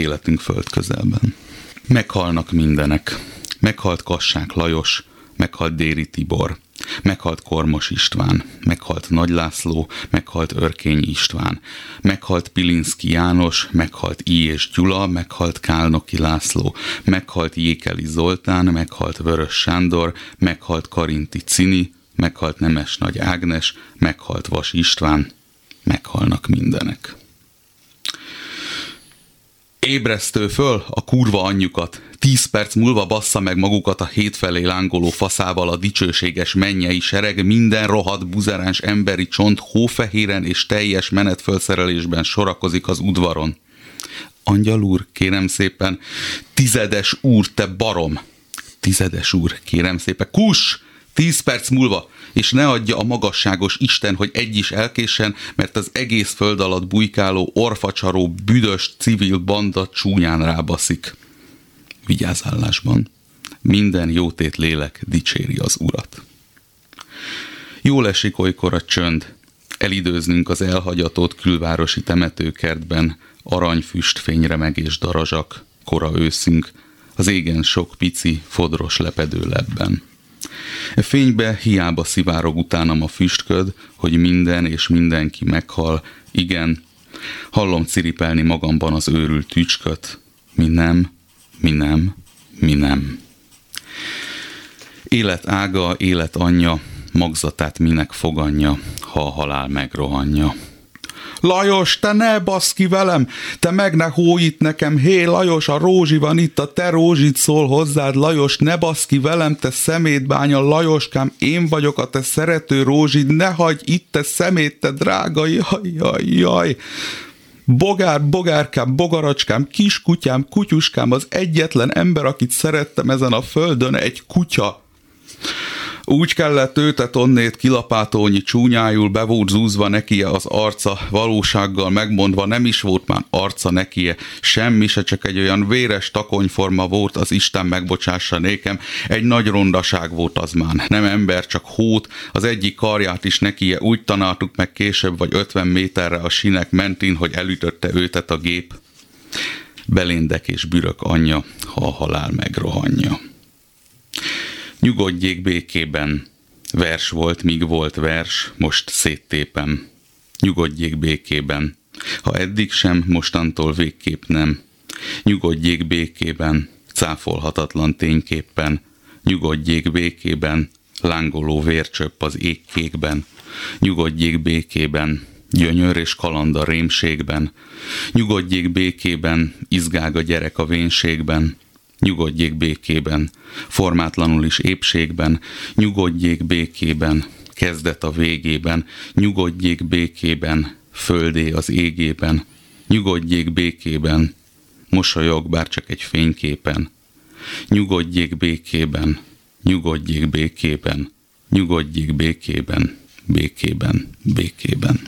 életünk földközelben. Meghalnak mindenek. Meghalt Kassák Lajos, meghalt Déri Tibor, meghalt Kormos István, meghalt Nagy László, meghalt Örkény István, meghalt Pilinszki János, meghalt I. és Gyula, meghalt Kálnoki László, meghalt Jékeli Zoltán, meghalt Vörös Sándor, meghalt Karinti Cini, meghalt Nemes Nagy Ágnes, meghalt Vas István, meghalnak mindenek. Ébresztő föl a kurva anyjukat, tíz perc múlva bassza meg magukat a hétfelé lángoló faszával a dicsőséges mennyei sereg, minden rohadt buzeráns emberi csont hófehéren és teljes menetfölszerelésben sorakozik az udvaron. Angyal úr, kérem szépen, tizedes úr, te barom! Tizedes úr, kérem szépen, kus! Tíz perc múlva, és ne adja a magasságos Isten, hogy egy is elkéssen, mert az egész föld alatt bujkáló, orfacsaró, büdös civil banda csúnyán rábaszik. Vigyázállásban. Minden jótét lélek dicséri az urat. Jól esik olykor a csönd, elidőznünk az elhagyatott külvárosi temetőkertben, aranyfüst, fényremegés darazsak, kora őszünk, az égen sok pici, fodros lepedő lebben. E fénybe hiába szivárog utánam a füstköd, hogy minden és mindenki meghal. Igen, hallom ciripelni magamban az őrült tücsköt. Mi nem, mi nem, mi nem. Élet ága, élet anyja, magzatát minek foganja, ha a halál megrohanja. Lajos, te ne basz ki velem, te meg ne hóit nekem, hé Lajos, a rózsi van itt, a te rózsit szól hozzád, Lajos, ne basz ki velem, te szemétbánya, Lajoskám, én vagyok a te szerető rózsid, ne hagyj itt, te szemét, te drága, jaj, jaj, jaj. Bogár, bogárkám, bogaracskám, kiskutyám, kutyuskám, az egyetlen ember, akit szerettem ezen a földön, egy kutya. Úgy kellett őtet onnét kilapátolni csúnyájul, be volt zúzva nekie az arca, valósággal megmondva nem is volt már arca nekie, semmi se csak egy olyan véres takonyforma volt az Isten megbocsássa nékem, egy nagy rondaság volt az már, nem ember, csak hót, az egyik karját is nekie úgy tanáltuk meg később vagy 50 méterre a sinek mentén, hogy elütötte őtet a gép. Beléndek és bürök anyja, ha a halál megrohanja. Nyugodjék békében. Vers volt, míg volt vers, most széttépem. Nyugodjék békében. Ha eddig sem, mostantól végképp nem. Nyugodjék békében, cáfolhatatlan tényképpen. Nyugodjék békében, lángoló vércsöpp az égkékben. Nyugodjék békében, gyönyör és kaland rémségben. Nyugodjék békében, izgág a gyerek a vénségben nyugodjék békében, formátlanul is épségben, nyugodjék békében, kezdet a végében, nyugodjék békében, földé az égében, nyugodjék békében, mosolyog bár csak egy fényképen, nyugodjék békében, nyugodjék békében, nyugodjék békében, békében, békében.